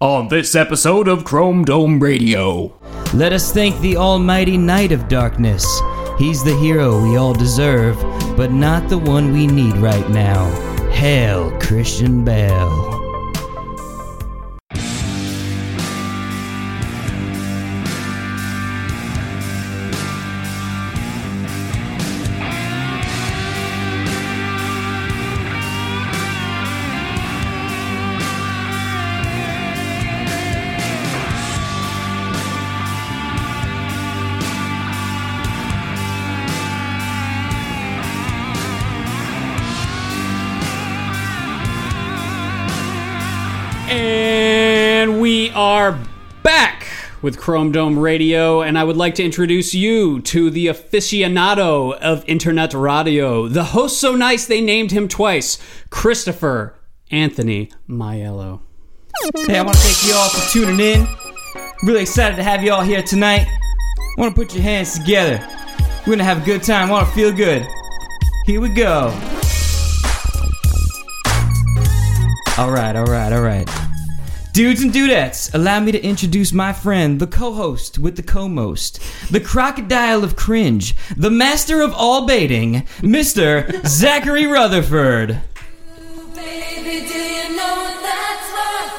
On this episode of Chrome Dome Radio. Let us thank the almighty Knight of Darkness. He's the hero we all deserve, but not the one we need right now. Hail, Christian Bale. With Chrome Dome Radio, and I would like to introduce you to the aficionado of internet radio, the host so nice they named him twice, Christopher Anthony Maiello. Hey, I want to thank you all for tuning in. Really excited to have you all here tonight. Want to put your hands together. We're going to have a good time. Want to feel good. Here we go. All right, all right, all right. Dudes and dudettes, allow me to introduce my friend, the co host with the co most, the crocodile of cringe, the master of all baiting, Mr. Zachary Rutherford. Baby, do you know that's what?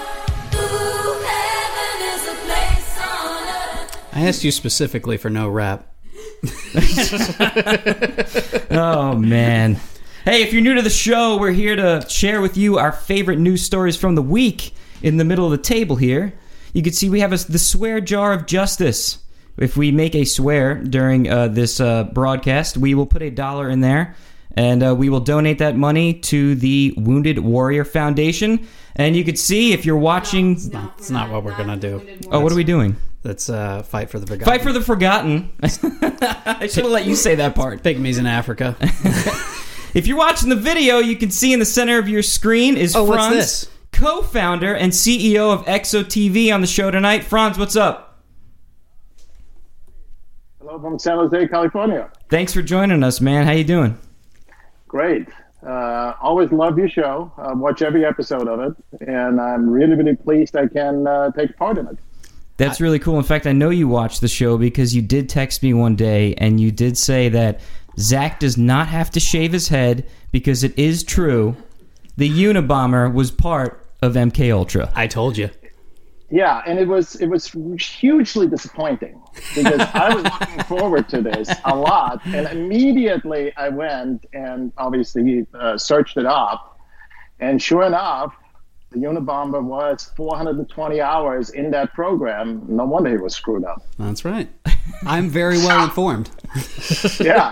Ooh, heaven is a place on earth. I asked you specifically for no rap. Oh, man. Hey, if you're new to the show, we're here to share with you our favorite news stories from the week. In the middle of the table here, you can see we have a, the swear jar of justice. If we make a swear during uh, this uh, broadcast, we will put a dollar in there and uh, we will donate that money to the Wounded Warrior Foundation. And you can see if you're watching. It's not what we're gonna do. Oh, what are we doing? Let's uh, fight for the forgotten. Fight for the Forgotten. I should have let you say that part. pygmies in Africa. If you're watching the video, you can see in the center of your screen is Oh, what's Franz, this? co-founder and CEO of ExoTV on the show tonight. Franz, what's up? Hello from San Jose, California. Thanks for joining us, man. How you doing? Great. Uh, always love your show. Uh, watch every episode of it, and I'm really, really pleased I can uh, take part in it. That's really cool. In fact, I know you watched the show because you did text me one day and you did say that Zach does not have to shave his head because it is true. The Unabomber was part of MK Ultra. I told you. Yeah, and it was it was hugely disappointing because I was looking forward to this a lot, and immediately I went and obviously uh, searched it up, and sure enough, the Unabomber was 420 hours in that program. No wonder he was screwed up. That's right. I'm very well informed. yeah.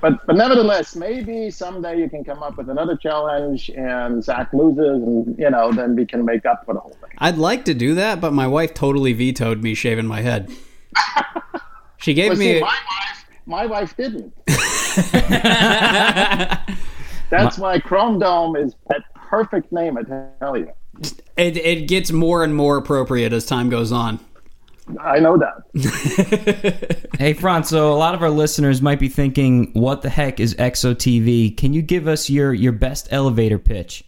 but but nevertheless, maybe someday you can come up with another challenge and Zach loses and you know, then we can make up for the whole thing. I'd like to do that, but my wife totally vetoed me shaving my head. She gave But me. see, a- my wife my wife didn't. That's why Chrome Dome is that perfect name, I tell you. it, it gets more and more appropriate as time goes on. I know that. Hey, Franz, so a lot of our listeners might be thinking, what the heck is Exo TV? Can you give us your, your best elevator pitch?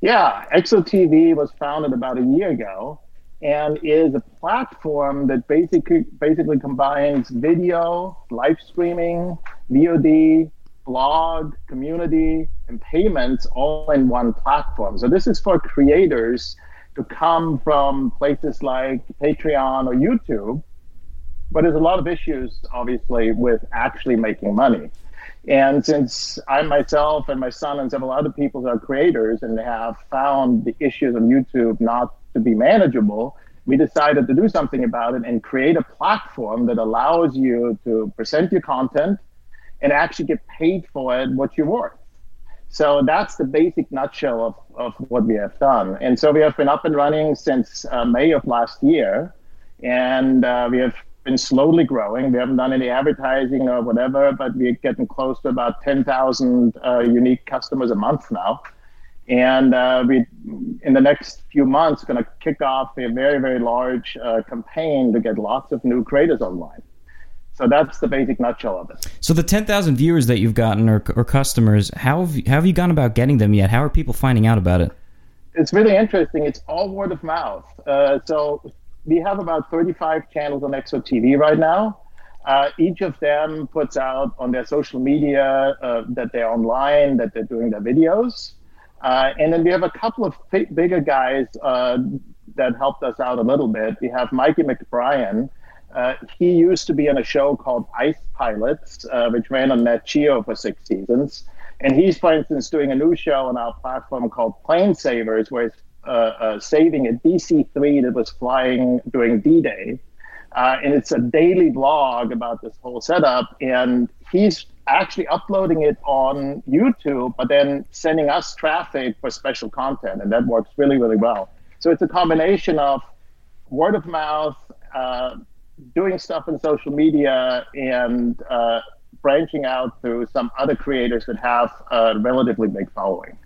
Yeah, ExoTV was founded about a year ago and is a platform that basically basically combines video, live streaming, VOD, blog, community, and payments all in one platform. So this is for creators to come from places like Patreon or YouTube, but there's a lot of issues obviously with actually making money. And since I myself and my son and several other people are creators and have found the issues on YouTube not to be manageable, we decided to do something about it and create a platform that allows you to present your content and actually get paid for it what you're worth. So that's the basic nutshell of, of what we have done. And so we have been up and running since uh, May of last year. And uh, we have been slowly growing. We haven't done any advertising or whatever, but we're getting close to about 10,000 uh, unique customers a month now. And uh, we, in the next few months, going to kick off a very, very large uh, campaign to get lots of new creators online. So that's the basic nutshell of it. So the 10,000 viewers that you've gotten or, or customers, how have, you, how have you gone about getting them yet? How are people finding out about it? it's really interesting. It's all word of mouth. Uh, so we have about 35 channels on ExoTV right now. Uh, each of them puts out on their social media uh, that they're online, that they're doing their videos. Uh, and then we have a couple of bigger guys uh, that helped us out a little bit. We have Mikey McBryan. Uh, he used to be on a show called Ice Pilots, uh, which ran on Nat Geo for six seasons. And he's, for instance, doing a new show on our platform called Plane Savers, where he's uh, uh, saving a DC 3 that was flying during D Day. Uh, and it's a daily blog about this whole setup. And he's actually uploading it on YouTube, but then sending us traffic for special content. And that works really, really well. So it's a combination of word of mouth, uh, doing stuff in social media, and uh, branching out through some other creators that have a relatively big following.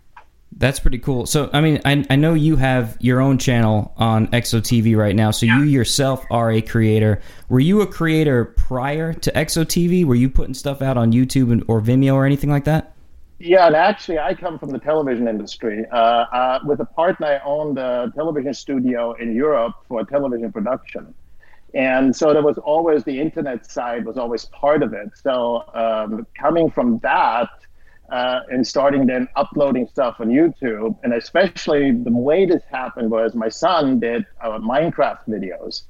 That's pretty cool. So, I mean, I, I know you have your own channel on ExoTV right now. So, you yourself are a creator. Were you a creator prior to ExoTV? Were you putting stuff out on YouTube and, or Vimeo or anything like that? Yeah, and actually, I come from the television industry. Uh, uh, with a partner, I owned a television studio in Europe for television production. And so there was always the internet side was always part of it. So um, coming from that uh, and starting then uploading stuff on YouTube, and especially the way this happened was my son did uh, Minecraft videos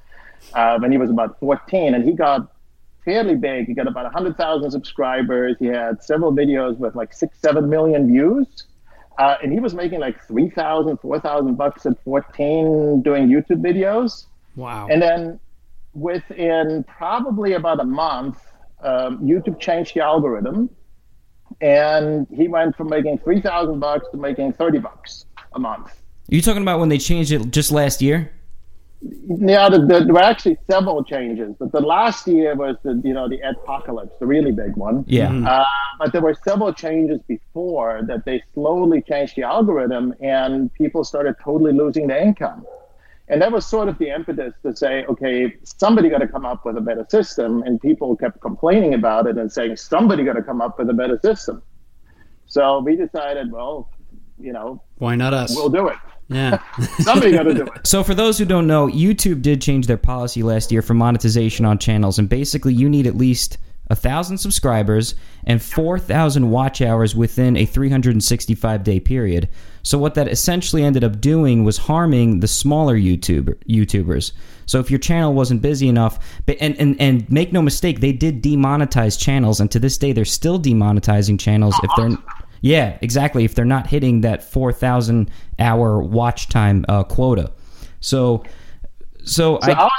uh, when he was about 14, and he got fairly big. He got about 100,000 subscribers. He had several videos with like six, seven million views. Uh, and he was making like 3,000, 4,000 bucks at 14 doing YouTube videos. Wow. And then within probably about a month, um, YouTube changed the algorithm, and he went from making three thousand bucks to making thirty bucks a month. Are you talking about when they changed it just last year? Yeah, the, the, there were actually several changes, but the last year was the you know the apocalypse, the really big one. Yeah. Uh, but there were several changes before that they slowly changed the algorithm, and people started totally losing their income. And that was sort of the impetus to say, okay, somebody got to come up with a better system. And people kept complaining about it and saying, somebody got to come up with a better system. So we decided, well, you know, Why not us? we'll do it. yeah. Somebody got to do it. So, for those who don't know, YouTube did change their policy last year for monetization on channels, and basically, you need at least a thousand subscribers and four thousand watch hours within a 365 day period. So, what that essentially ended up doing was harming the smaller YouTuber YouTubers. So, if your channel wasn't busy enough, and and and make no mistake, they did demonetize channels, and to this day, they're still demonetizing channels if they're yeah, exactly. If they're not hitting that 4,000 hour watch time uh, quota. So, so, So I, our,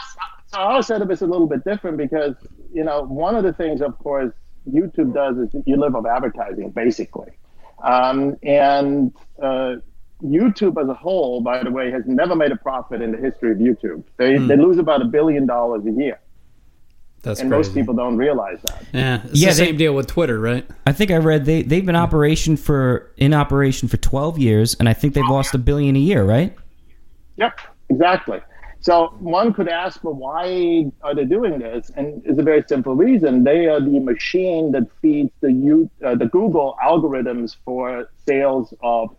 so our setup is a little bit different because, you know, one of the things, of course, YouTube does is you live off advertising, basically. Um, and uh, YouTube as a whole, by the way, has never made a profit in the history of YouTube. They, they lose about a billion dollars a year. That's And crazy. most people don't realize that. yeah. It's Yeah, the they- same deal with Twitter, right? I think I read they, they've been operation for, in operation for 12 years, and I think they've lost a billion a year, right? Yep, exactly. So one could ask, well, why are they doing this? And it's a very simple reason. They are the machine that feeds the uh, the Google algorithms for sales of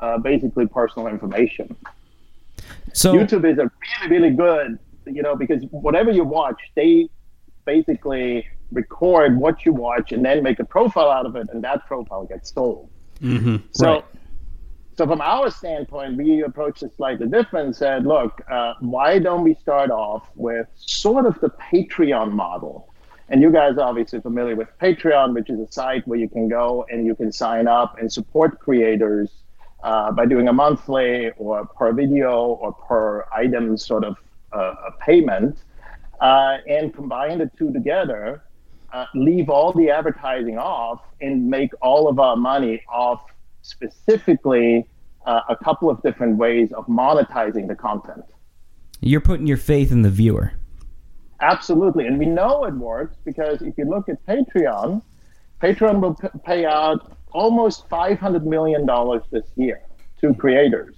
uh, basically personal information. So, YouTube is a really, really good, you know, because whatever you watch, they basically record what you watch and then make a profile out of it, and that profile gets sold. So, Right. So from our standpoint, we approached it slightly different. and Said, look, uh, why don't we start off with sort of the Patreon model? And you guys are obviously familiar with Patreon, which is a site where you can go and you can sign up and support creators uh, by doing a monthly or per video or per item sort of uh, a payment, uh, and combine the two together uh, leave all the advertising off and make all of our money off specifically uh, a couple of different ways of monetizing the content. you're putting your faith in the viewer. Absolutely. And we know it works because if you look at Patreon, Patreon will p- pay out almost $500 million this year to creators.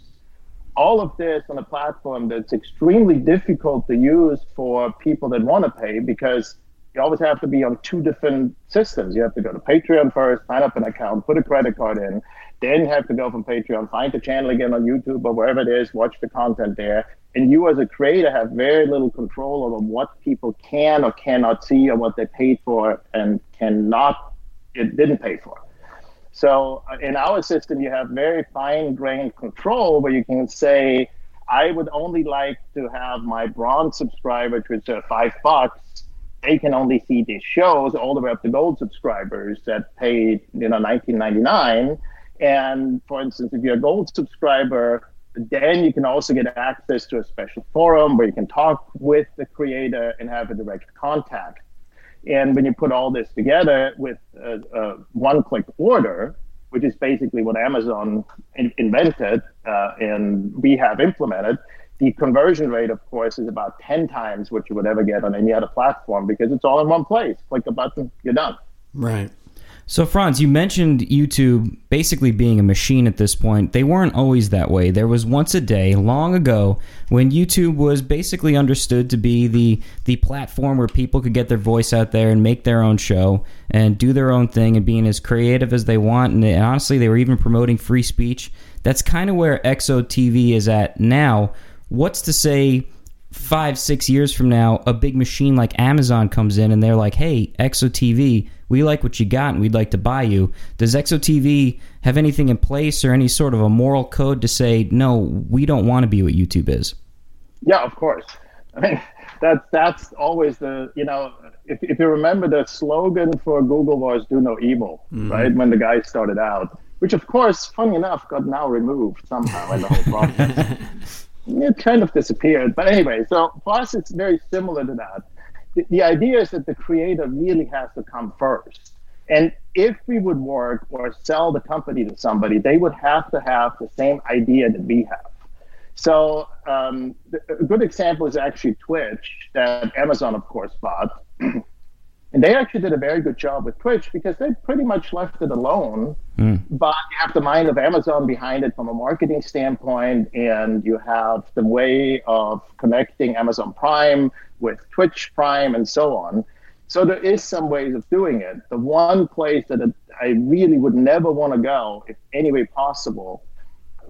All of this on a platform that's extremely difficult to use for people that want to pay because you always have to be on two different systems. You have to go to Patreon first, sign up an account, put a credit card in, then have to go from Patreon, find the channel again on YouTube or wherever it is, watch the content there. And you as a creator have very little control over what people can or cannot see or what they paid for and cannot, it didn't pay for. So uh, in our system, you have very fine grained control where you can say, I would only like to have my bronze subscribers, which are five bucks. They can only see these shows all the way up to gold subscribers that paid, you know, 19.99. And for instance, if you're a gold subscriber, then you can also get access to a special forum where you can talk with the creator and have a direct contact. And when you put all this together with a, a one-click order, which is basically what Amazon in- invented uh, and we have implemented, the conversion rate, of course, is about 10 times what you would ever get on any other platform because it's all in one place. Click a button, you're done. Right. So, Franz, you mentioned YouTube basically being a machine at this point. They weren't always that way. There was once a day, long ago, when YouTube was basically understood to be the the platform where people could get their voice out there and make their own show and do their own thing and being as creative as they want. And, and honestly, they were even promoting free speech. That's kind of where XOTV is at now. What's to say? Five, six years from now, a big machine like Amazon comes in and they're like, hey, ExoTV, we like what you got and we'd like to buy you. Does ExoTV have anything in place or any sort of a moral code to say, no, we don't want to be what YouTube is? Yeah, of course. I mean, that's that's always the you know if, if you remember the slogan for Google was "Do no evil," mm-hmm. right? When the guy started out, which of course, funny enough, got now removed somehow in the whole process. it kind of disappeared, but anyway. So for us, it's very similar to that. The, the idea is that the creator really has to come first. And if we would work or sell the company to somebody, they would have to have the same idea that we have. So um, a good example is actually Twitch that Amazon, of course, bought. And they actually did a very good job with Twitch because they pretty much left it alone. Hmm. But you have the mind of Amazon behind it from a marketing standpoint, and you have the way of connecting Amazon Prime with Twitch Prime and so on. So there is some ways of doing it. The one place that I really would never want to go, if any way possible,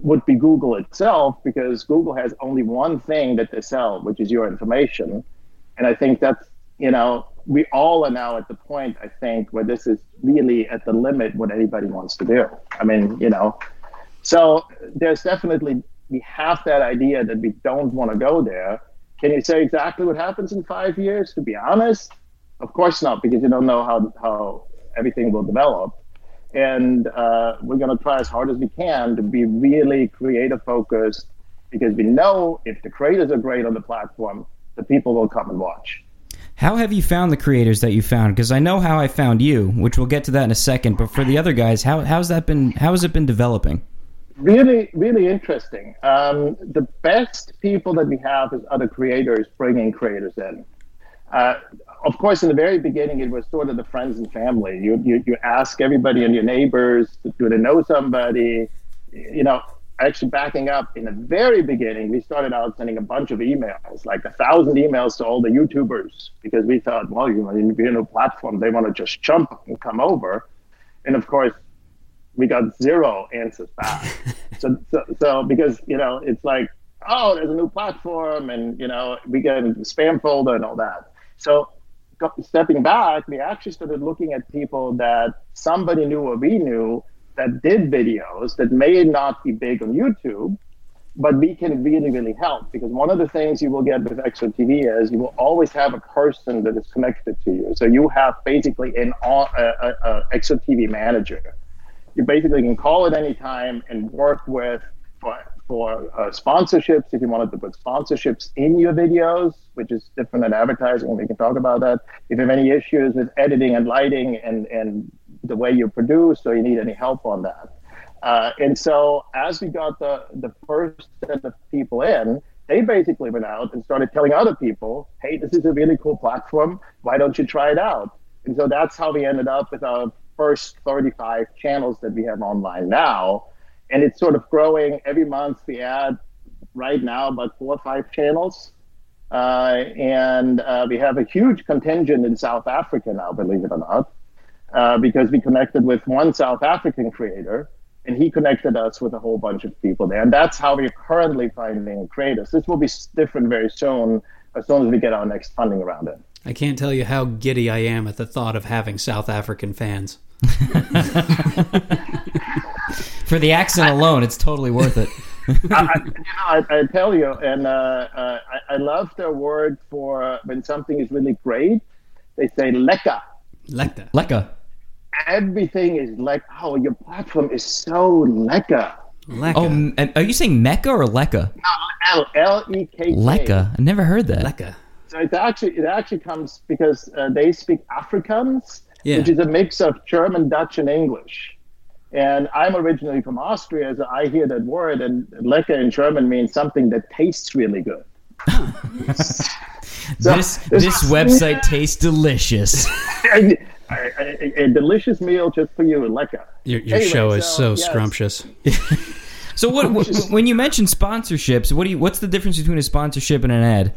would be Google itself because Google has only one thing that they sell, which is your information. And I think that's, you know, we all are now at the point, I think, where this is really at the limit what anybody wants to do. I mean, you know, so there's definitely, we have that idea that we don't want to go there. Can you say exactly what happens in five years? To be honest, of course not, because you don't know how, how everything will develop. And uh, we're going to try as hard as we can to be really creative focused because we know if the creators are great on the platform, the people will come and watch. How have you found the creators that you found? Because I know how I found you, which we'll get to that in a second. But for the other guys, how how's that been? How has it been developing? Really, really interesting. Um, the best people that we have is other creators bringing creators in. Uh, of course, in the very beginning, it was sort of the friends and family. You, you, you ask everybody and your neighbors, do they know somebody? You know, actually backing up in the very beginning, we started out sending a bunch of emails, like a thousand emails to all the YouTubers, because we thought, well, you know, you're in a platform, they want to just jump and come over. And of course, we got zero answers back. so, so, so because, you know, it's like, oh, there's a new platform and, you know, we get the spam folder and all that. So stepping back, we actually started looking at people that somebody knew or we knew that did videos that may not be big on YouTube, but we can really, really help because one of the things you will get with XOTV is you will always have a person that is connected to you. So you have basically an all- a, a XOTV manager. You basically can call at any time and work with for, for uh, sponsorships if you wanted to put sponsorships in your videos, which is different than advertising. We can talk about that. If you have any issues with editing and lighting and, and the way you produce, or you need any help on that. Uh, and so as we got the, the first set of people in, they basically went out and started telling other people, hey, this is a really cool platform. Why don't you try it out? And so that's how we ended up with our first 35 channels that we have online now. And it's sort of growing every month. We add right now about four or five channels. Uh, and uh, we have a huge contingent in South Africa now, believe it or not, uh, because we connected with one South African creator and he connected us with a whole bunch of people there. And that's how we're currently finding creators. This will be different very soon, as soon as we get our next funding around it. I can't tell you how giddy I am at the thought of having South African fans. For the accent alone, it's totally worth it. I, I- you know, I, I tell you, and uh, uh, I, I love their word for when something is really great. They say lekker. Like that. Lekka. Everything is like, oh, your platform is so lekker. Like Oh, m- are you saying Mecca or Lekka? L L E K K. Lekka. I never heard that. Lekka. So it actually it actually comes because uh, they speak Afrikaans, Yeah. which is a mix of German, Dutch, and English. And I'm originally from Austria, so I hear that word, and lecker in German means something that tastes really good. So This there's- this website tastes delicious. a, a- a delicious meal just for you, lecker. Your, your Anyway, show is so, yes. scrumptious. So what, what when you mention sponsorships, what do you what's the difference between a sponsorship and an ad?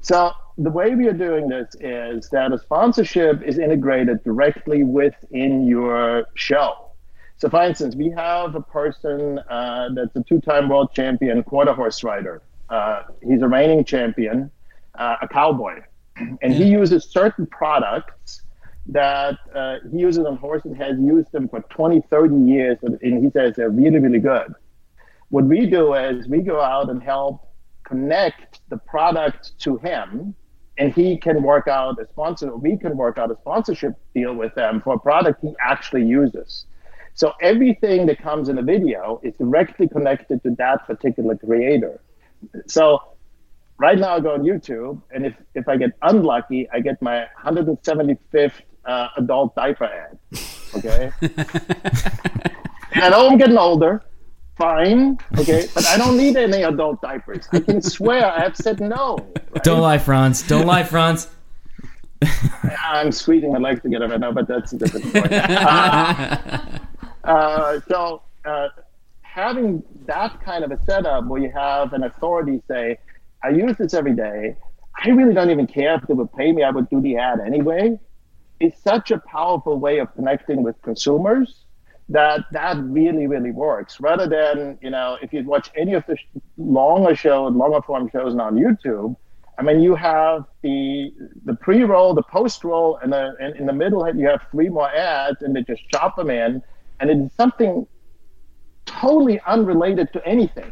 So the way we are doing this is that a sponsorship is integrated directly within your show. So, for instance, we have a person uh, that's a two-time world champion quarter horse rider. Uh, he's a reigning champion, uh, a cowboy, and he uses certain products that uh, he uses on horses. Has used them for 20, 30 years, and he says they're really, really good. What we do is we go out and help connect the product to him and he can work out a sponsor we can work out a sponsorship deal with them for a product he actually uses so everything that comes in a video is directly connected to that particular creator so right now i go on youtube and if if i get unlucky i get my 175th uh, adult diaper ad okay and i know i'm getting older fine okay but i don't need any adult diapers i can swear i have said no right? Don't lie, Franz. Don't lie, Franz. I'm squeezing my legs together right now, but that's a different story. uh, uh, so, uh, having that kind of a setup where you have an authority say, I use this every day. I really don't even care if they would pay me, I would do the ad anyway. It's such a powerful way of connecting with consumers that that really, really works. Rather than, you know, if you watch any of the longer shows, longer form shows on YouTube, I mean, you have the the pre-roll, the post-roll, and, the, and in the middle you have three more ads, and they just chop them in, and it's something totally unrelated to anything.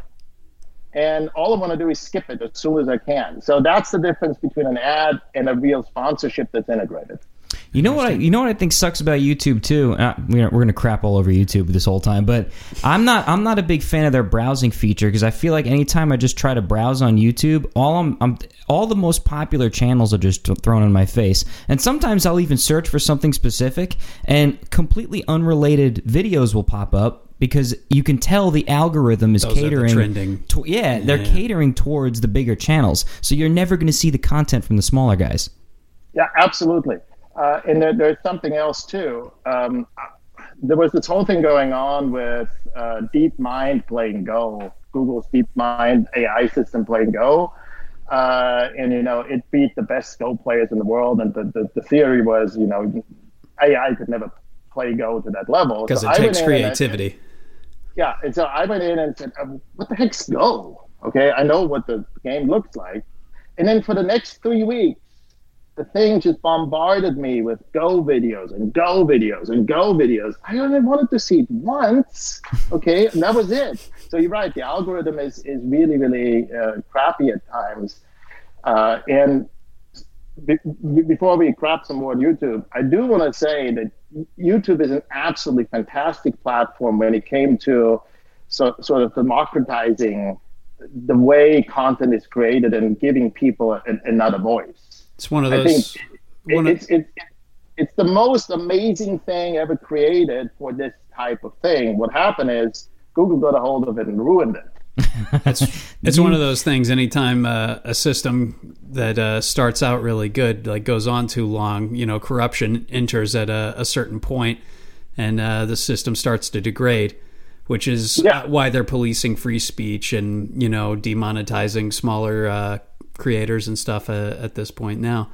And all I want to do is skip it as soon as I can. So that's the difference between an ad and a real sponsorship that's integrated. You know what? I, you know what I think sucks about YouTube too. Uh, we're, we're gonna crap all over YouTube this whole time, but I'm not. I'm not a big fan of their browsing feature because I feel like anytime I just try to browse on YouTube, all I'm, I'm all the most popular channels are just thrown in my face, and sometimes I'll even search for something specific, and completely unrelated videos will pop up because you can tell the algorithm is Those are the catering. trending. To, yeah, they're Yeah. catering towards the bigger channels, so you're never going to see the content from the smaller guys. Yeah, absolutely. Uh, and there, there's something else too. Um, there was this whole thing going on with uh, DeepMind playing Go, Google's DeepMind AI system playing Go. Uh, and, you know, it beat the best Go players in the world. And the, the, the theory was, you know, AI could never play Go to that level. Because So it I takes in and creativity. yeah, and so I went in and said, um, "What the heck's Go?" Okay, I know what the game looks like, and then for the next three weeks, the thing just bombarded me with Go videos and Go videos and Go videos. I only wanted to see it once, okay, and that was it. So you're right, the algorithm is is really really uh, crappy at times, uh, and be- be- before we crap some more on YouTube, I do want to say that YouTube is an absolutely fantastic platform when it came to so, sort of democratizing the way content is created and giving people another voice. It's one of I those. think one it, of, it's, it's, it's the most amazing thing ever created for this type of thing. What happened is Google got a hold of it and ruined it. it's it's one of those things. Anytime uh, a system that uh, starts out really good, like goes on too long, you know, corruption enters at a, a certain point, and uh, the system starts to degrade. Which is Yeah. uh, why they're policing free speech and you know demonetizing smaller uh, creators and stuff uh, at this point now.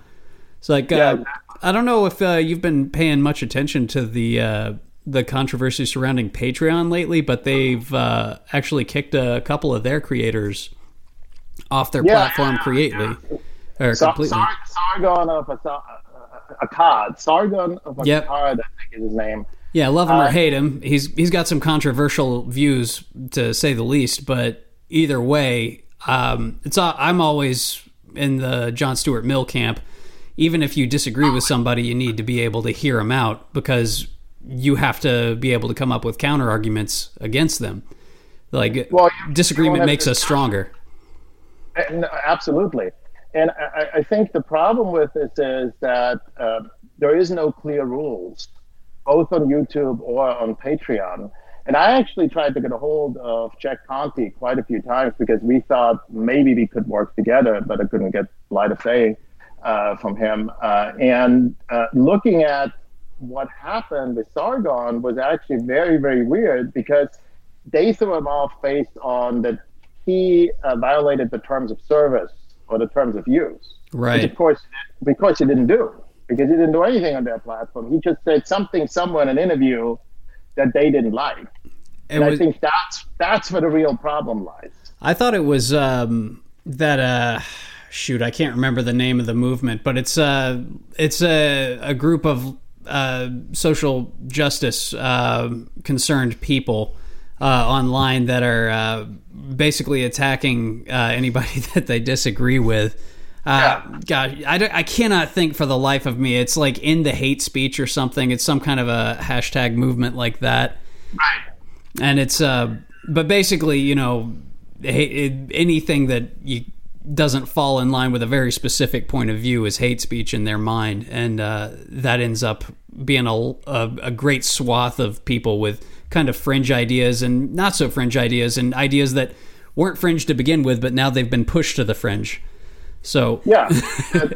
It's like Yeah, uh. I don't know if uh, you've been paying much attention to the uh, the controversy surrounding Patreon lately, but they've uh, actually kicked a couple of their creators off their Yeah, platform yeah, creately or Sar- completely. Sar- Sargon of a, Akkad. Sargon of a Yep. card, I think is his name. Yeah, love him or Uh, hate him, he's he's got some controversial views to say the least. But either way, um, it's I'm always in the John Stuart Mill camp. Even if you disagree with somebody, you need to be able to hear them out because you have to be able to come up with counter arguments against them. Like Well, disagreement makes us stronger. Uh, absolutely. And I, I think the problem with this is that uh, there is no clear rules, both on YouTube or on Patreon. And I actually tried to get a hold of Jack Conte quite a few times because we thought maybe we could work together, but I couldn't get light of day uh, from him. Uh, and uh, looking at what happened with Sargon was actually very, very weird because they threw him off based on that he uh, violated the terms of service or the terms of use. Right. Which of course, because he didn't do, because he didn't do anything on their platform. He just said something somewhere in an interview that they didn't like. And I think that's that's where the real problem lies. I thought it was um, that uh, shoot, I can't remember the name of the movement, but it's uh, it's a, a group of uh, social justice uh, concerned people uh, online that are uh, basically attacking uh, anybody that they disagree with. Uh, God, I, don't- I cannot think for the life of me. It's like in the hate speech or something. It's some kind of a hashtag movement like that Right. And it's uh but basically you know anything that you doesn't fall in line with a very specific point of view is hate speech in their mind and uh, that ends up being a, a, a great swath of people with kind of fringe ideas and not so fringe ideas and ideas that weren't fringe to begin with but now they've been pushed to the fringe so Yeah.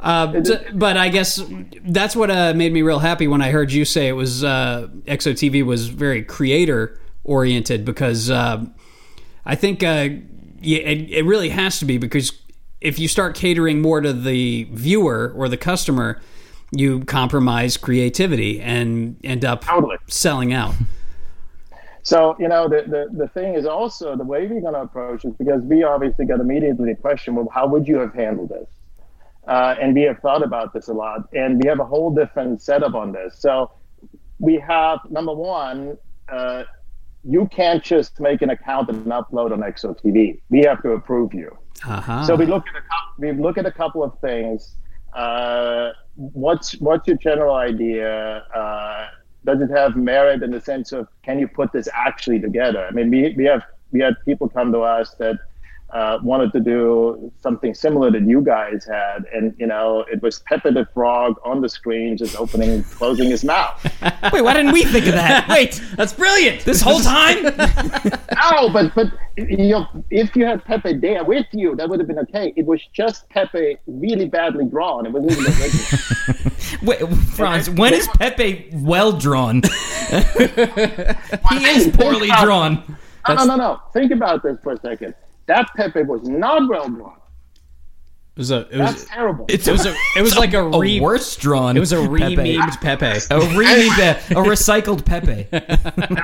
uh, but I guess that's what uh, made me real happy when I heard you say it was uh, XOTV was very creator oriented because uh, I think uh, it, it really has to be because if you start catering more to the viewer or the customer, you compromise creativity and end up Totally. selling out. So, you know, the, the, the thing is also the way we're going to approach it, because we obviously got immediately the question, well, how would you have handled this? Uh, and we have thought about this a lot, and we have a whole different setup on this. So, we have number one, uh, you can't just make an account and upload on XOTV. We have to approve you. Uh-huh. So we look at a couple, we look at a couple of things. Uh, what's what's your general idea? Uh, does it have merit in the sense of can you put this actually together? I mean, we, we have we had people come to us that uh, wanted to do something similar that you guys had, and you know, it was Pepe the Frog on the screen, just opening and closing his mouth. Wait, why didn't we think of that? Wait, That's brilliant. this whole time? No, but but you know, if you had Pepe there with you, that would have been okay. It was just Pepe really badly drawn. It wasn't even original. Wait, Franz, when is Pepe well drawn? he is poorly drawn. No, no, no, no. Think about this for a second. That Pepe was not well drawn. It was a. It That's was. terrible. It's It was a. It was like a a re. worse drawn. It was a Pepe. re-memed Pepe. A re a recycled Pepe. A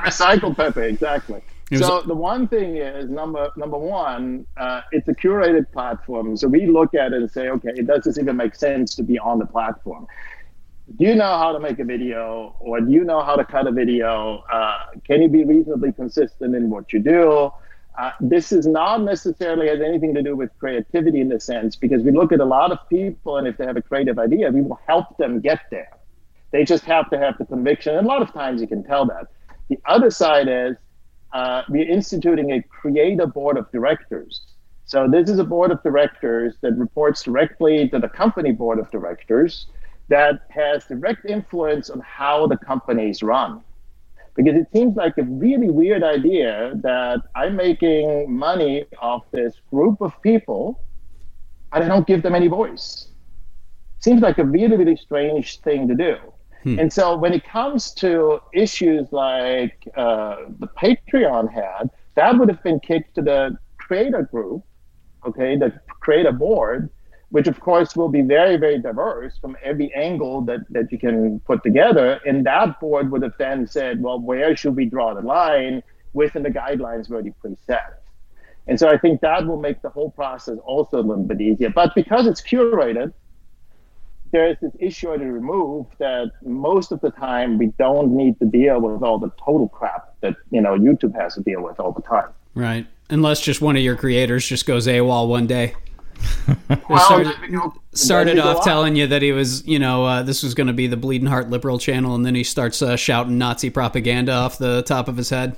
recycled Pepe, exactly. was- So the one thing is number number one, uh, it's a curated platform. So we look at it and say, okay, does this even make sense to be on the platform? Do you know how to make a video, or do you know how to cut a video? Uh, can you be reasonably consistent in what you do? Uh, this is not necessarily has anything to do with creativity in the sense because we look at a lot of people, and if they have a creative idea, we will help them get there. They just have to have the conviction. And a lot of times you can tell that. The other side is uh, we're instituting a creator board of directors. So this is a board of directors that reports directly to the company board of directors that has direct influence on how the companies run. Because it seems like a really weird idea that I'm making money off this group of people and I don't give them any voice. Seems like a really, really strange thing to do. And so when it comes to issues like uh, the Patreon had, that would have been kicked to the creator group okay, the creator board, which of course will be very, very diverse from every angle that, that you can put together. And that board would have then said, well, where should we draw the line within the guidelines already preset? And so I think that will make the whole process also a little bit easier. But because it's curated, there is this issue to remove that most of the time we don't need to deal with all the total crap that you know YouTube has to deal with all the time. Right. Unless just one of your creators just goes AWOL one day. Well, started, then we go- started then we go off on. telling you that he was, you know, uh, this was going to be the Bleeding Heart Liberal channel, and then he starts uh, shouting Nazi propaganda off the top of his head.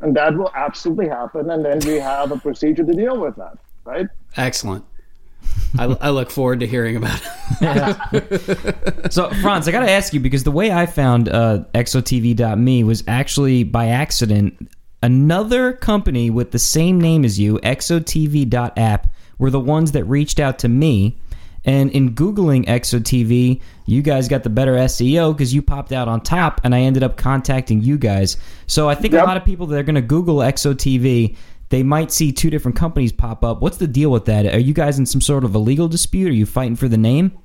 and that will absolutely happen, and then we have a procedure to deal with that, right? Excellent. I, I look forward to hearing about it. So, Franz, I got to ask you because the way I found uh, exotv.me was actually by accident. Another company with the same name as you, exotv.app, were the ones that reached out to me. And in Googling ExoTV, you guys got the better SEO because you popped out on top, and I ended up contacting you guys. So I think a lot of people that are going to Google ExoTV, they might see two different companies pop up. What's the deal with that? Are you guys in some sort of a legal dispute? Are you fighting for the name?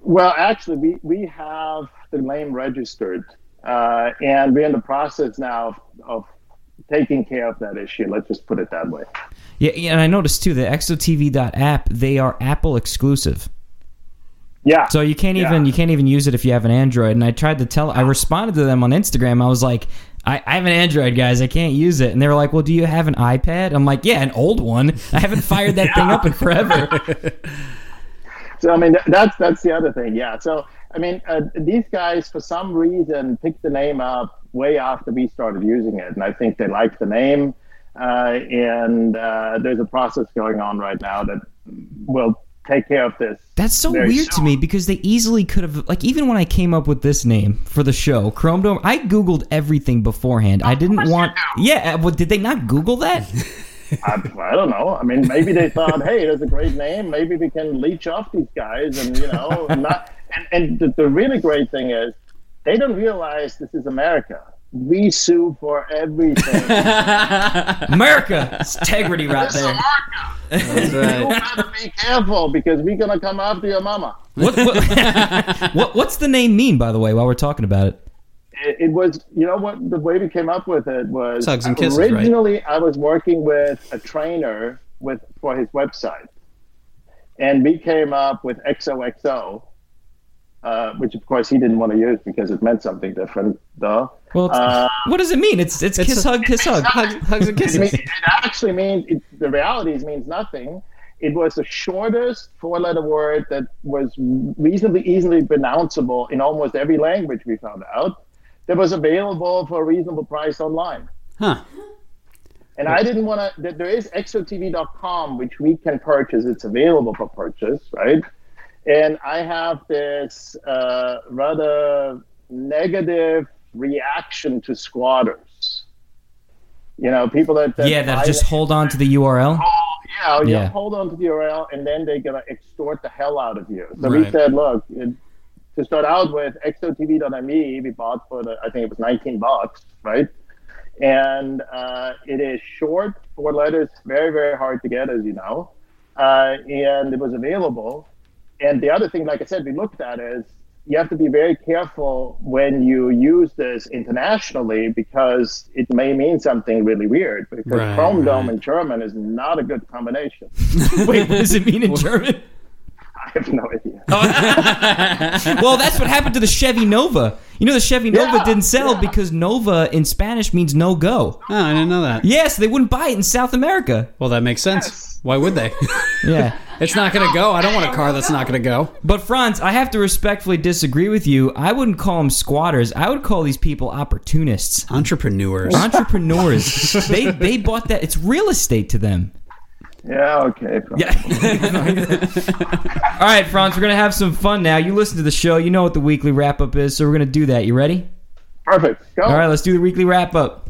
Well, actually, we, we have the name registered, uh, and we're in the process now of, of taking care of that issue. Let's just put it that way. Yeah, yeah, and I noticed too that exotv.app they are Apple exclusive. Yeah. So you can't Yeah. even you can't even use it if you have an Android. And I tried to tell I responded to them on Instagram. I was like, I, I have an Android, guys. I can't use it. And they were like, Well, do you have an iPad? I'm like, Yeah, an old one. I haven't fired that thing up in forever. So I mean, that's that's the other thing. Yeah. So I mean, uh, these guys for some reason picked the name up way after we started using it, and I think they liked the name. Uh, and uh, there's a process going on right now that will take care of this. That's so very weird to me because they easily could have like even when I came up with this name for the show, Chrome Dome, I googled everything beforehand. I didn't want. Yeah, uh, well, did they not Google that? I, I don't know. I mean, maybe they thought, hey, that's a great name. Maybe we can leech off these guys, and you know, not. And, and the, the really great thing is, they don't realize this is America. We sue for everything. America, it's integrity right This there. America. That's You right. better be careful because we're gonna come after your mama. What, what, what what's the name mean, by the way? While we're talking about it, It, it was, you know, what the way we came up with it was Hugs and kisses, right? originally I was working with a trainer with for his website, and we came up with XOXO, uh, which of course he didn't want to use because it meant something different, though. Well, it's, Uh, what does it mean? It's it's, kiss a- hug kiss hug. Hugs, hugs and It, mean, kisses. it actually means it, the reality is means nothing. It was the shortest four-letter word that was reasonably easily pronounceable in almost every language we found out. That was available for a reasonable price online. Huh. And I didn't want to. There is exotv.com, which we can purchase. It's available for purchase, right? And I have this uh, rather negative reaction to squatters. You know, people that, that Yeah, that just hold on to the URL. yeah, you Yeah. hold on to the URL, and then they're gonna extort the hell out of you. So we said, look, it, to start out with, exotv.me we bought for the, I think it was 19 bucks, right? And uh, it is short, four letters, very very hard to get, as you know, uh, and it was available. And the other thing, like I said, we looked at is you have to be very careful when you use this internationally because it may mean something really weird. Because Right, Chrome Dome right. in German is not a good combination. Wait, what does it mean in German? I have no idea. well, that's what happened to the Chevy Nova. You know, the Chevy Nova Yeah, didn't sell yeah. because Nova in Spanish means no go. Oh, I didn't know that. Yes, they wouldn't buy it in South America. Well, that makes sense. Yes. Why would they? Yeah. it's not going to go. I don't want a car that's not going to go. But Franz, I have to respectfully disagree with you. I wouldn't call them squatters. I would call these people opportunists, Entrepreneurs. entrepreneurs. they they bought that. It's real estate to them. Yeah, okay. Yeah. All right, Franz, we're gonna have some fun now. You listen to the show. You know what the weekly wrap up is, so we're gonna do that. You ready? Perfect. Go. All right, let's do the weekly wrap up.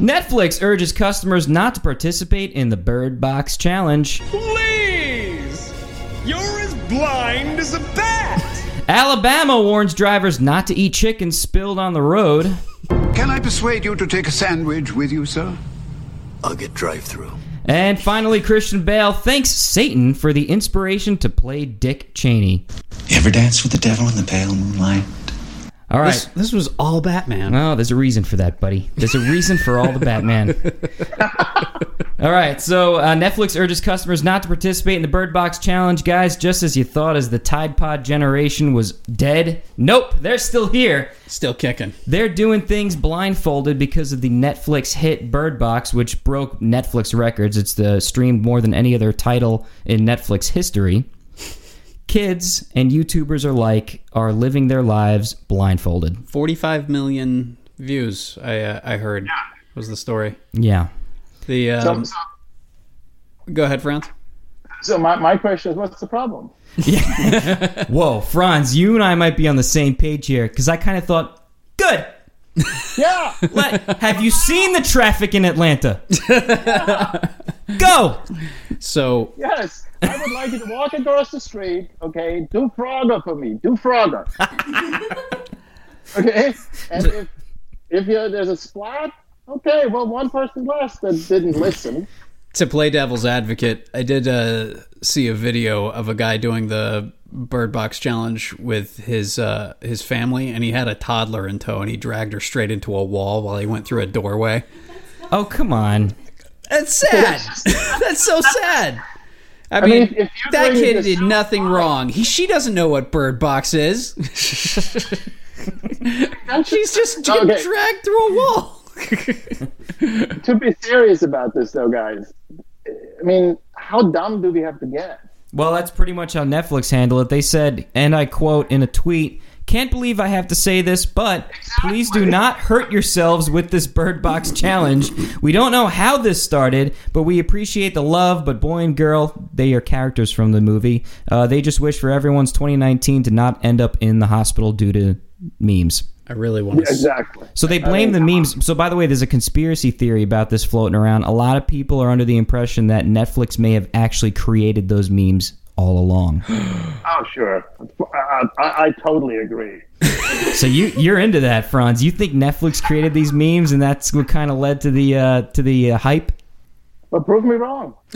Netflix urges customers not to participate in the Bird Box Challenge. Please! You're as blind as a bat! Alabama warns drivers not to eat chicken spilled on the road. Can I persuade you to take a sandwich with you, sir? I'll get drive through. And finally, Christian Bale thanks Satan for the inspiration to play Dick Cheney. You ever dance with the devil in the pale moonlight? All right. This, this was all Batman. Oh, there's a reason for that, buddy. There's a reason for all the Batman. all right, so uh, Netflix urges customers not to participate in the Bird Box Challenge, guys. Just as you thought, as the Tide Pod generation was dead. Nope, they're still here. Still kicking. They're doing things blindfolded because of the Netflix hit Bird Box, which broke Netflix records. It's the streamed more than any other title in Netflix history. Kids and YouTubers alike are living their lives blindfolded. 45 million views, I, uh, I heard, was the story. Yeah. The um, so, Go ahead, Franz. so my, my question is, what's the problem? Whoa, Franz, you and I might be on the same page here because I kind of thought, good. Yeah, Let, have you seen the traffic in Atlanta? Go. So, yes. I would like you to walk across the street, okay? Do Frogger for me. Do Frogger. okay? And if if you, there's a splat, okay, well, one person less that didn't listen. to play devil's advocate, I did uh, see a video of a guy doing the Bird Box challenge with his uh, his family, and he had a toddler in tow, and he dragged her straight into a wall while he went through a doorway. Oh, come on. That's sad. That's so sad. I, mean, mean, if that kid did nothing far- wrong. He she doesn't know what Bird Box is. She's just getting Okay. dragged through a wall. To be serious about this, though, guys, I mean, how dumb do we have to get? Well, that's pretty much how Netflix handled it. They said, and I quote in a tweet, can't believe I have to say this, but please do not hurt yourselves with this Bird Box challenge. We don't know how this started, but we appreciate the love. But boy and girl, they are characters from the movie. Uh, they just wish for everyone's 2019 to not end up in the hospital due to memes. I really want to. Exactly. So they blame the memes. So by the way, there's a conspiracy theory about this floating around. A lot of people are under the impression that Netflix may have actually created those memes all along. Oh, sure. I, I, I totally agree. So you you're into that, Franz? You think Netflix created these memes, and that's what kind of led to the uh, to the uh, hype? But prove me wrong.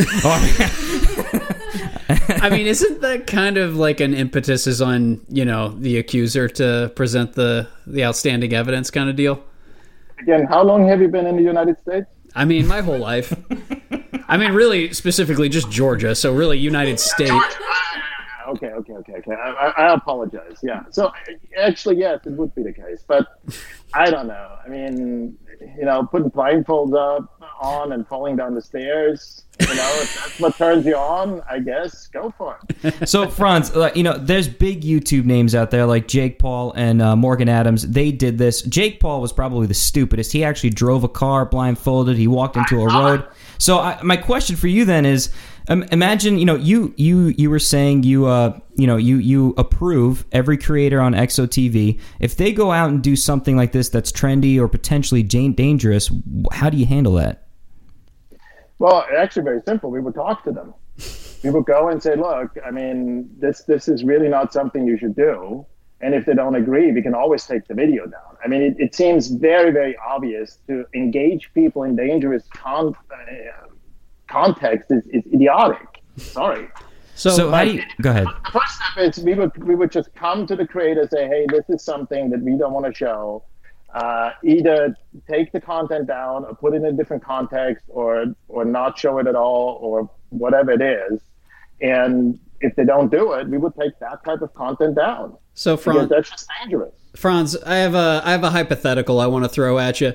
I mean, isn't that kind of like an impetus is on you know the accuser to present the the outstanding evidence kind of deal? Again, how long have you been in the United States? I mean, my whole life. I mean, really, specifically just Georgia. So really, United States. Ah, okay, okay, okay, okay. I, I, I apologize. Yeah. So actually, yes, it would be the case, but I don't know. I mean, you know, putting blindfolds up on and falling down the stairs. You know, if that's what turns you on, I guess go for it. So Franz, uh, you know, there's big YouTube names out there like Jake Paul and uh, Morgan Adams. They did this. Jake Paul was probably the stupidest. He actually drove a car blindfolded. He walked into a road. So I, my question for you then is. Imagine you know you you you were saying you uh you know you you approve every creator on XOTV if they go out and do something like this that's trendy or potentially dangerous how do you handle that Well, actually, very simple. We would talk to them. We would go and say, "Look, I mean, this this is really not something you should do." And if they don't agree, we can always take the video down. I mean, it, it seems very, very obvious to engage people in dangerous con- uh, context is, is idiotic. Sorry. So, so how do you go ahead The first step is we would we would just come to the creator say, hey, this is something that we don't want to show. Uh, either take the content down or put it in a different context or or not show it at all or whatever it is. And if they don't do it, we would take that type of content down so Franz, that's just dangerous. Franz, I have a I have a hypothetical I want to throw at you.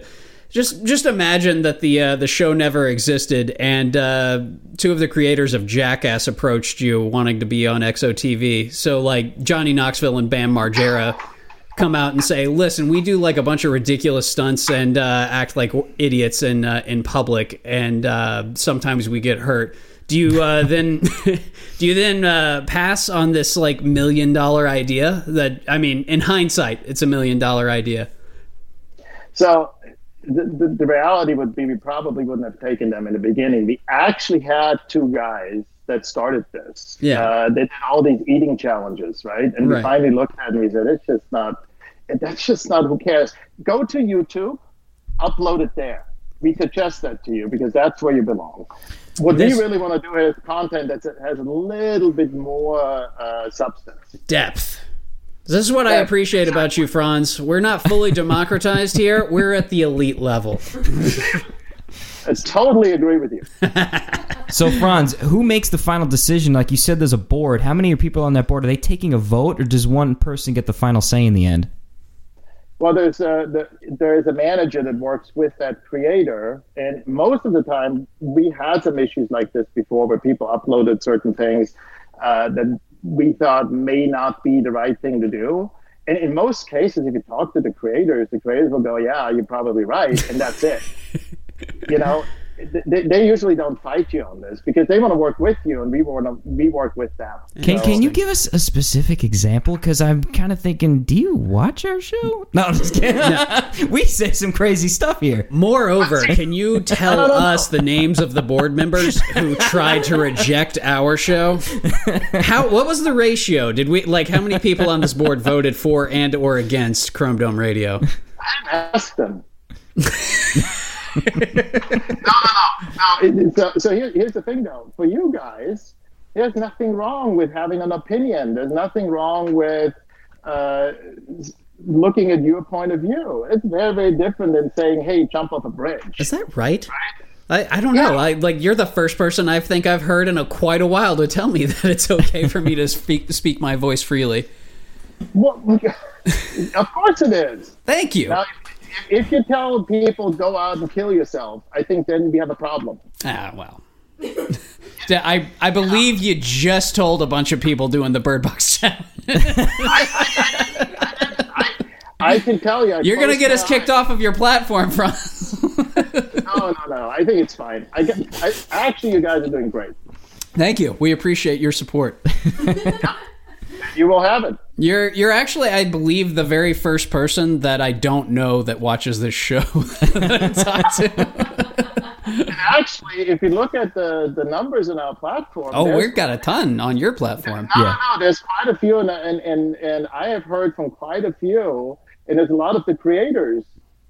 Just just imagine that the uh, the show never existed, and uh, two of the creators of Jackass approached you wanting to be on XOTV. So like Johnny Knoxville and Bam Margera come out and say, "Listen, we do like a bunch of ridiculous stunts and uh, act like idiots in uh, in public, and uh, sometimes we get hurt." Do you uh, then do you then uh, pass on this like million dollar idea? That I mean, in hindsight, it's a million dollar idea. So the, the, the reality would be we probably wouldn't have taken them in the beginning. We actually had two guys that started this. Yeah. Uh, they did all these eating challenges, right? And Right. we finally looked at it and we said, it's just not, that's just not, who cares? Go to YouTube, upload it there. We suggest that to you because that's where you belong. What This- we really want to do is content that has a little bit more uh, substance. Depth. This is what I appreciate about you, Franz. We're not fully democratized here. We're at the elite level. I totally agree with you. So Franz, who makes the final decision? Like you said, there's a board. How many are people on that board? Are they taking a vote, or does one person get the final say in the end? Well, there's a the, there is a manager that works with that creator, and most of the time we had some issues like this before, where people uploaded certain things uh, that we thought may not be the right thing to do. And in most cases, if you talk to the creators, the creators will go, "Yeah, you're probably right," and that's it. you know, they, they usually don't fight you on this because they want to work with you, and we want to we work with them. Can So- Can you give us a specific example? Because I'm kind of thinking, do you watch our show? No, I'm just kidding. we say some crazy stuff here. Moreover, can you tell us the names of the board members who tried to reject our show? How what was the ratio? Did we like how many people on this board voted for and or against Chrome Dome Radio? ask them. No, no, no, no. So, so here, here's the thing, though. For you guys, there's nothing wrong with having an opinion. There's nothing wrong with uh, looking at your point of view. It's very, very different than saying, "Hey, jump off a bridge." Is that right? I, I don't know. I like you're the first person I think I've heard in a quite a while to tell me that it's okay for me to speak speak my voice freely. Well, of course it is. Thank you. Now, if, you tell people go out and kill yourself, I think then we have a problem. Ah, well. I I believe you just told a bunch of people doing the Bird Box challenge. I can tell you. I You're gonna get us kicked off of your platform, Franz. No, no, no. I think it's fine. I get. I, actually, you guys are doing great. Thank you. We appreciate your support. You will have it. You're you're actually, I believe, the very first person that I don't know that watches this show that to. Actually, if you look at the, the numbers in our platform, Oh, we've got a ton on your platform. no, no, no, there's quite a few, and, and and and I have heard from quite a few, and there's a lot of the creators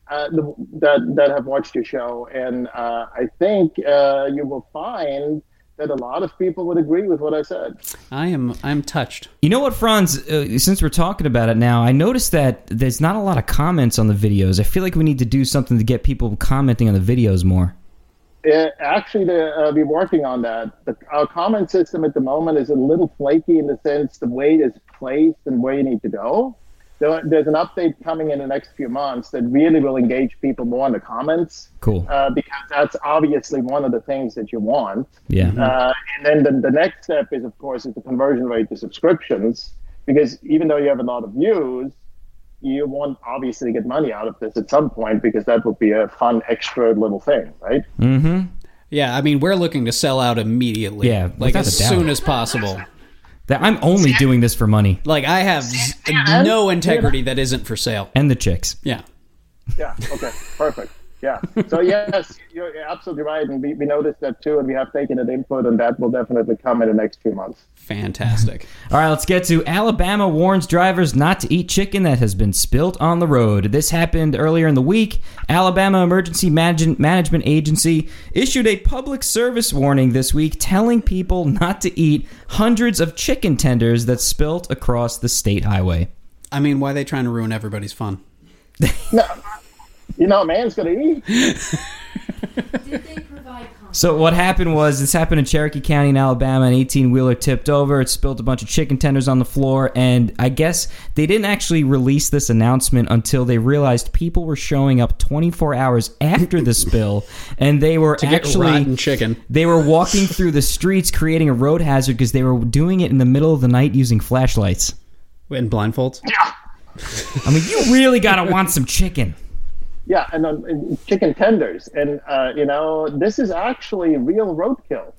uh, the, that that have watched your show, and uh, I think uh, you will find that a lot of people would agree with what I said. I am I'm touched. You know what, Franz? Uh, since we're talking about it now, I noticed that there's not a lot of comments on the videos. I feel like we need to do something to get people commenting on the videos more. Uh, actually, to uh, be working on that. The, our comment system at the moment is a little flaky in the sense the way it is placed and where you need to go. There, there's an update coming in the next few months that really will engage people more in the comments. Cool. Uh, because that's obviously one of the things that you want. Yeah. Uh, and then the, the next step is, of course, is the conversion rate to subscriptions. Because even though you have a lot of views, you want obviously to get money out of this at some point because that would be a fun extra little thing, right? Mm-hmm. Yeah, I mean we're looking to sell out immediately. Yeah, like as soon as possible. That I'm only doing this for money Like I have z- no integrity that isn't for sale. and the chicks. Yeah. Yeah. Okay. Perfect. Yeah. So yes, you're absolutely right, and we, we noticed that too, and we have taken an input, and that will definitely come in the next few months. Fantastic. All right, let's get to Alabama warns drivers not to eat chicken that has been spilt on the road. This happened earlier in the week. Alabama Emergency Manage- Management Agency issued a public service warning this week telling people not to eat hundreds of chicken tenders that spilt across the state highway. I mean, why are they trying to ruin everybody's fun? You know, a man's gonna eat. Did they provide? So what happened was this happened in Cherokee County in Alabama. An 18 wheeler tipped over. It spilled a bunch of chicken tenders on the floor, and I guess they didn't actually release this announcement until they realized people were showing up 24 hours after the spill, and they were get actually rotten chicken. They were walking through the streets, creating a road hazard because they were doing it in the middle of the night using flashlights. In blindfolds? I mean, you really gotta want some chicken. Yeah, and, um, and chicken tenders, and uh, you know, this is actually real roadkill.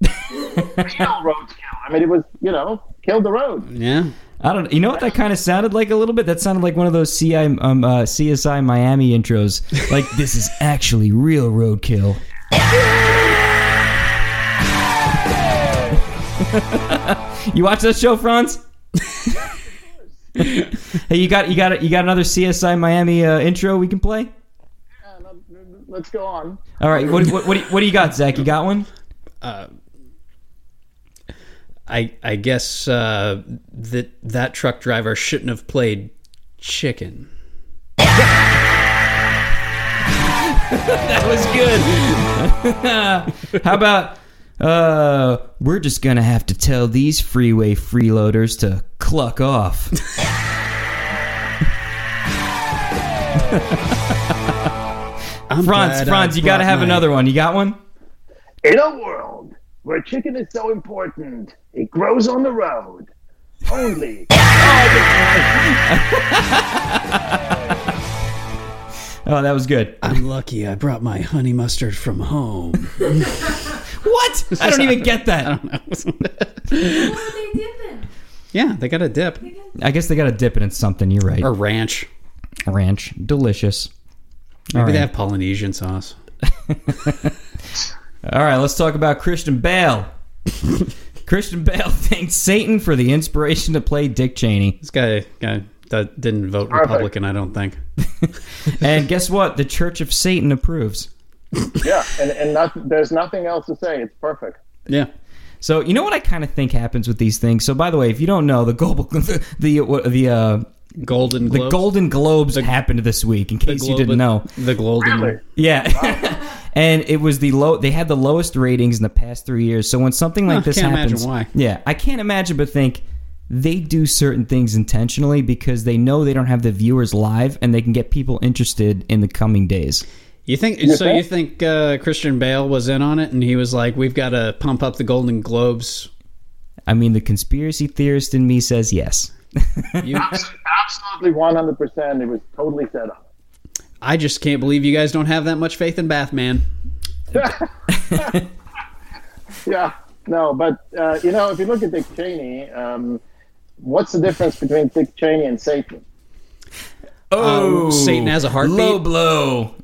real roadkill. I mean, it was you know, killed the road. Yeah. I don't. You know what that kind of sounded like a little bit? That sounded like one of those CI, um, uh, CSI Miami intros. Like this is actually real roadkill. you watch that show, Franz? hey, you got you got you got another CSI Miami uh, intro we can play? Yeah, let's go on. All right, what, what, what, do you, what do you got, Zach? You got one? I I guess uh, that that truck driver shouldn't have played chicken. That was good. How about uh we're just gonna have to tell these freeway freeloaders to cluck off. I'm Franz, Franz, I you gotta have my- another one. You got one? In a world where chicken is so important, it grows on the road. Only. Oh, that was good. I'm lucky I brought my honey mustard from home. What? I don't even get that. What are they dipping? yeah, they got a dip I guess they gotta dip it in something. You're right. or ranch. Ranch, delicious. Maybe All they have Polynesian sauce. All right, let's talk about Christian Bale. Christian Bale thanks Satan for the inspiration to play Dick Cheney. This guy guy that didn't vote Perfect. Republican, I don't think. And guess what? The Church of Satan approves. Yeah, and, and not, there's nothing else to say. It's perfect. Yeah. So you know what I kind of think happens with these things. So by the way, if you don't know, the global the the the uh, Golden the Globes. Golden Globes happened this week. In The case you didn't know, The Golden Really? yeah. and it was the low. They had the lowest ratings in the past three years. So when something like Huh, this can't imagine happens, why. yeah, I can't imagine, but think they do certain things intentionally because they know they don't have the viewers live, and they can get people interested in the coming days. You think so? think? You think uh, Christian Bale was in on it, and he was like, "We've got to pump up the Golden Globes." I mean, the conspiracy theorist in me says yes. You, Absolutely 100%. It was totally set up. I just can't believe you guys don't have that much faith in Batman. Yeah, no, but uh, you know, if you look at Dick Cheney, um, what's the difference between Dick Cheney and Satan? Oh, Satan has a heartbeat? Low blow.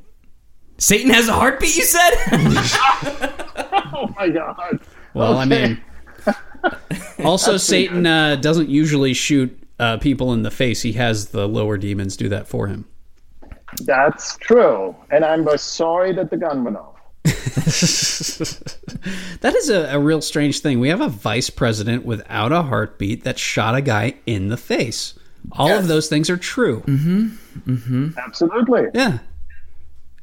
Satan has a heartbeat. You said. Oh my God! Well, I mean, also Satan uh, doesn't usually shoot uh, people in the face. He has the lower demons do that for him. That's true, and I'm sorry that the gun went off. That is a, a real strange thing. We have a vice president without a heartbeat that shot a guy in the face. All of those things are true. Absolutely. Yeah.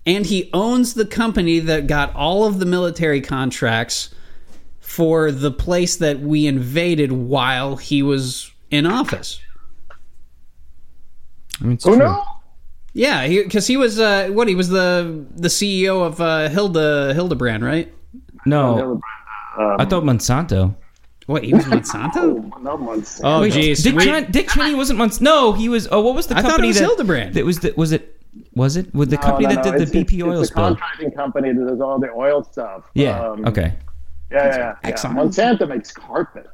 And he owns the company that got all of the military contracts for the place that we invaded while he was in office. I mean, it's Who true. knew? Yeah, because he, was uh, what he was the the CEO of uh, Hilda Hildebrand, right? No, I thought Monsanto. What he was Monsanto? No months. Oh, jeez. Dick, We- Chen- Dick Cheney wasn't Monsanto. No, he was. Oh, what was the I thought it was that Hildebrand. That was the, was it? Was it with the No, company no, that no, did it's- the BP it's, oil it's spill? contracting company that does all the oil stuff. Yeah. Um, okay. Yeah, yeah, yeah. yeah. Exxon. Monsanto makes carpet.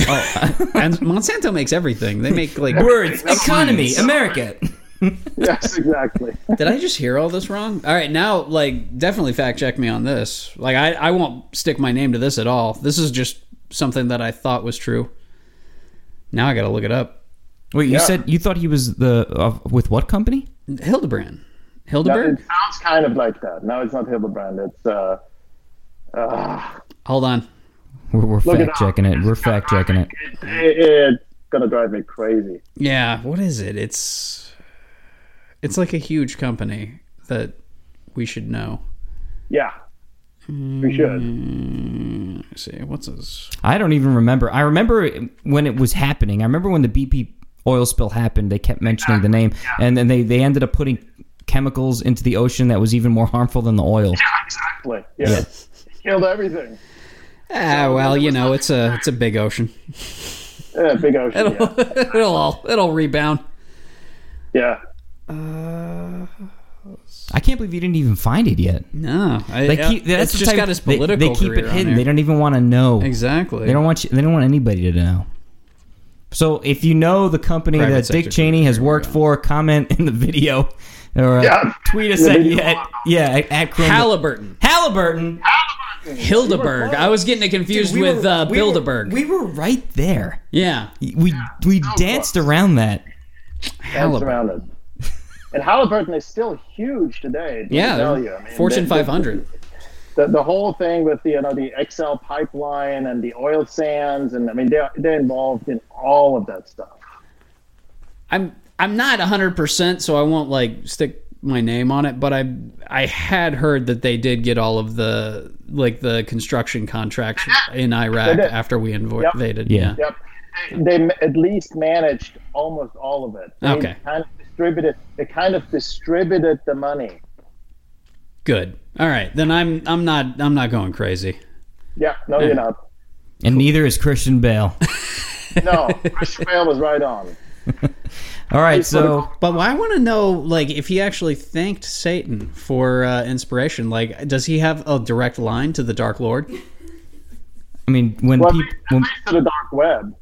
Oh, and Monsanto makes everything. They make like Words, economy, America. Yes, exactly. Did I just hear all this wrong? All right, now like definitely fact check me on this. Like I, I won't stick my name to this at all. This is just something that I thought was true. Now I got to look it up. Wait, you Yeah. said you thought he was the uh, with what company? Hildebrand. Hildebrand? it sounds kind of like that. No, it's not Hildebrand. It's uh, uh Hold on. We're, we're fact up. checking it. We're fact checking it. it, it's gonna drive me crazy. Yeah, what is it? It's it's like a huge company that we should know. Yeah, we should. Let me see. What's his? I don't even remember. I remember when it was happening. I remember when the BP oil spill happened. They kept mentioning the name, and then they they ended up putting chemicals into the ocean that was even more harmful than the oil. Yeah, Exactly. Yeah. Killed everything. Ah, well, you know, it's a it's a big ocean. Yeah, big ocean. Yeah. it'll all, it'll rebound. yeah. I can't believe you didn't even find it yet. No, I, They keep, that's it's just type- got his they- political They, keep it hidden. They don't even want to know. exactly. They don't want you. They don't want anybody to know. So if you know the company Private that Dick Cheney has worked yeah. for, comment in the video or uh, Yeah. tweet us at, at yeah at, at Chrome- Halliburton, Halliburton. Hildeberg. I was getting it confused We with were- uh, we were- We were right there. yeah, We we danced around that. That's Halliburton. around it. and Halliburton is still huge today. Yeah, tell you. I mean, Fortune the- the- 500. The, the whole thing with the you know the XL pipeline and the oil sands, and I mean they're they're involved in all of that stuff. I'm I'm not 100%, so I won't like stick my name on it, but I I had heard that they did get all of the like the construction contracts in Iraq after we invo- Yep. invaded. Yeah. Yep. They at least managed almost all of it. They Okay. kind of distributed. They kind of distributed the money. Good. All right. Then I'm I'm not I'm not going crazy. Yeah. No, you're not. And neither is Christian Bale. No, Christian Bale was right on. All right, so But I want to know like if he actually thanked Satan for uh, inspiration. Like does he have a direct line to the Dark Lord? I mean, when Well, people when, to the dark web.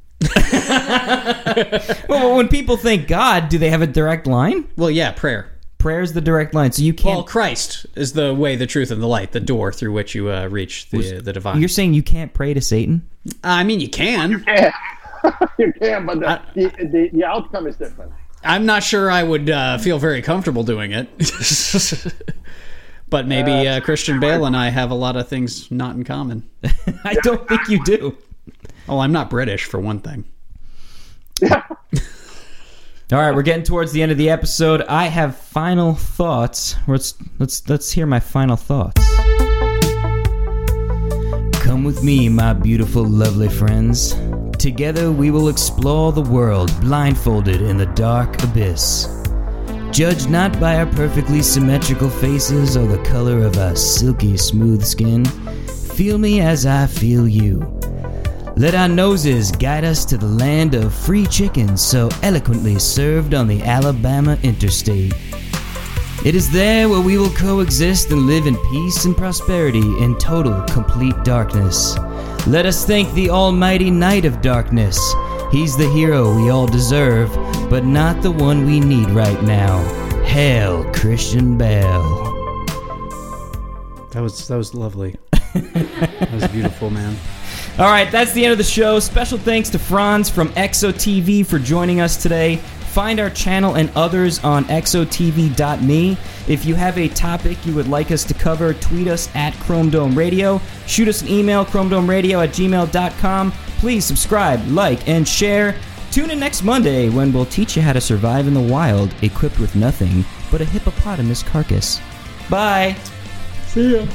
well, when people think God, do they have a direct line? Well, yeah, prayer. Prayer's the direct line, so you can't. Well, Christ is the way, the truth, and the light, the door through which you uh, reach the the divine. you're saying you can't pray to Satan? I mean, you can. Yeah. you can, but the, the, the, the outcome is different. I'm not sure I would uh, feel very comfortable doing it. but maybe uh, Christian Bale and I have a lot of things not in common. I don't think you do. Oh, I'm not British for one thing. All right, we're getting towards the end of the episode. I have final thoughts. Let's let's let's hear my final thoughts. Come with me, my beautiful, lovely friends. Together we will explore the world blindfolded in the dark abyss. Judged not by our perfectly symmetrical faces or the color of our silky smooth skin, feel me as I feel you. Let our noses guide us to the land of free chicken so eloquently served on the Alabama interstate. It is there where we will coexist and live in peace and prosperity in total, complete darkness. Let us thank the almighty Knight of Darkness. He's the hero we all deserve, but not the one we need right now. Hail, Christian Bale. That was that was lovely. that was beautiful, man. All right, that's the end of the show. Special thanks to Franz from XOTV for joining us today. Find our channel and others on xotv.me. If you have a topic you would like us to cover, tweet us at Chrome Dome Radio. Shoot us an email, chromedomeradio at gmail.com. Please subscribe, like, and share. Tune in next Monday when we'll teach you how to survive in the wild, equipped with nothing but a hippopotamus carcass. Bye. See ya.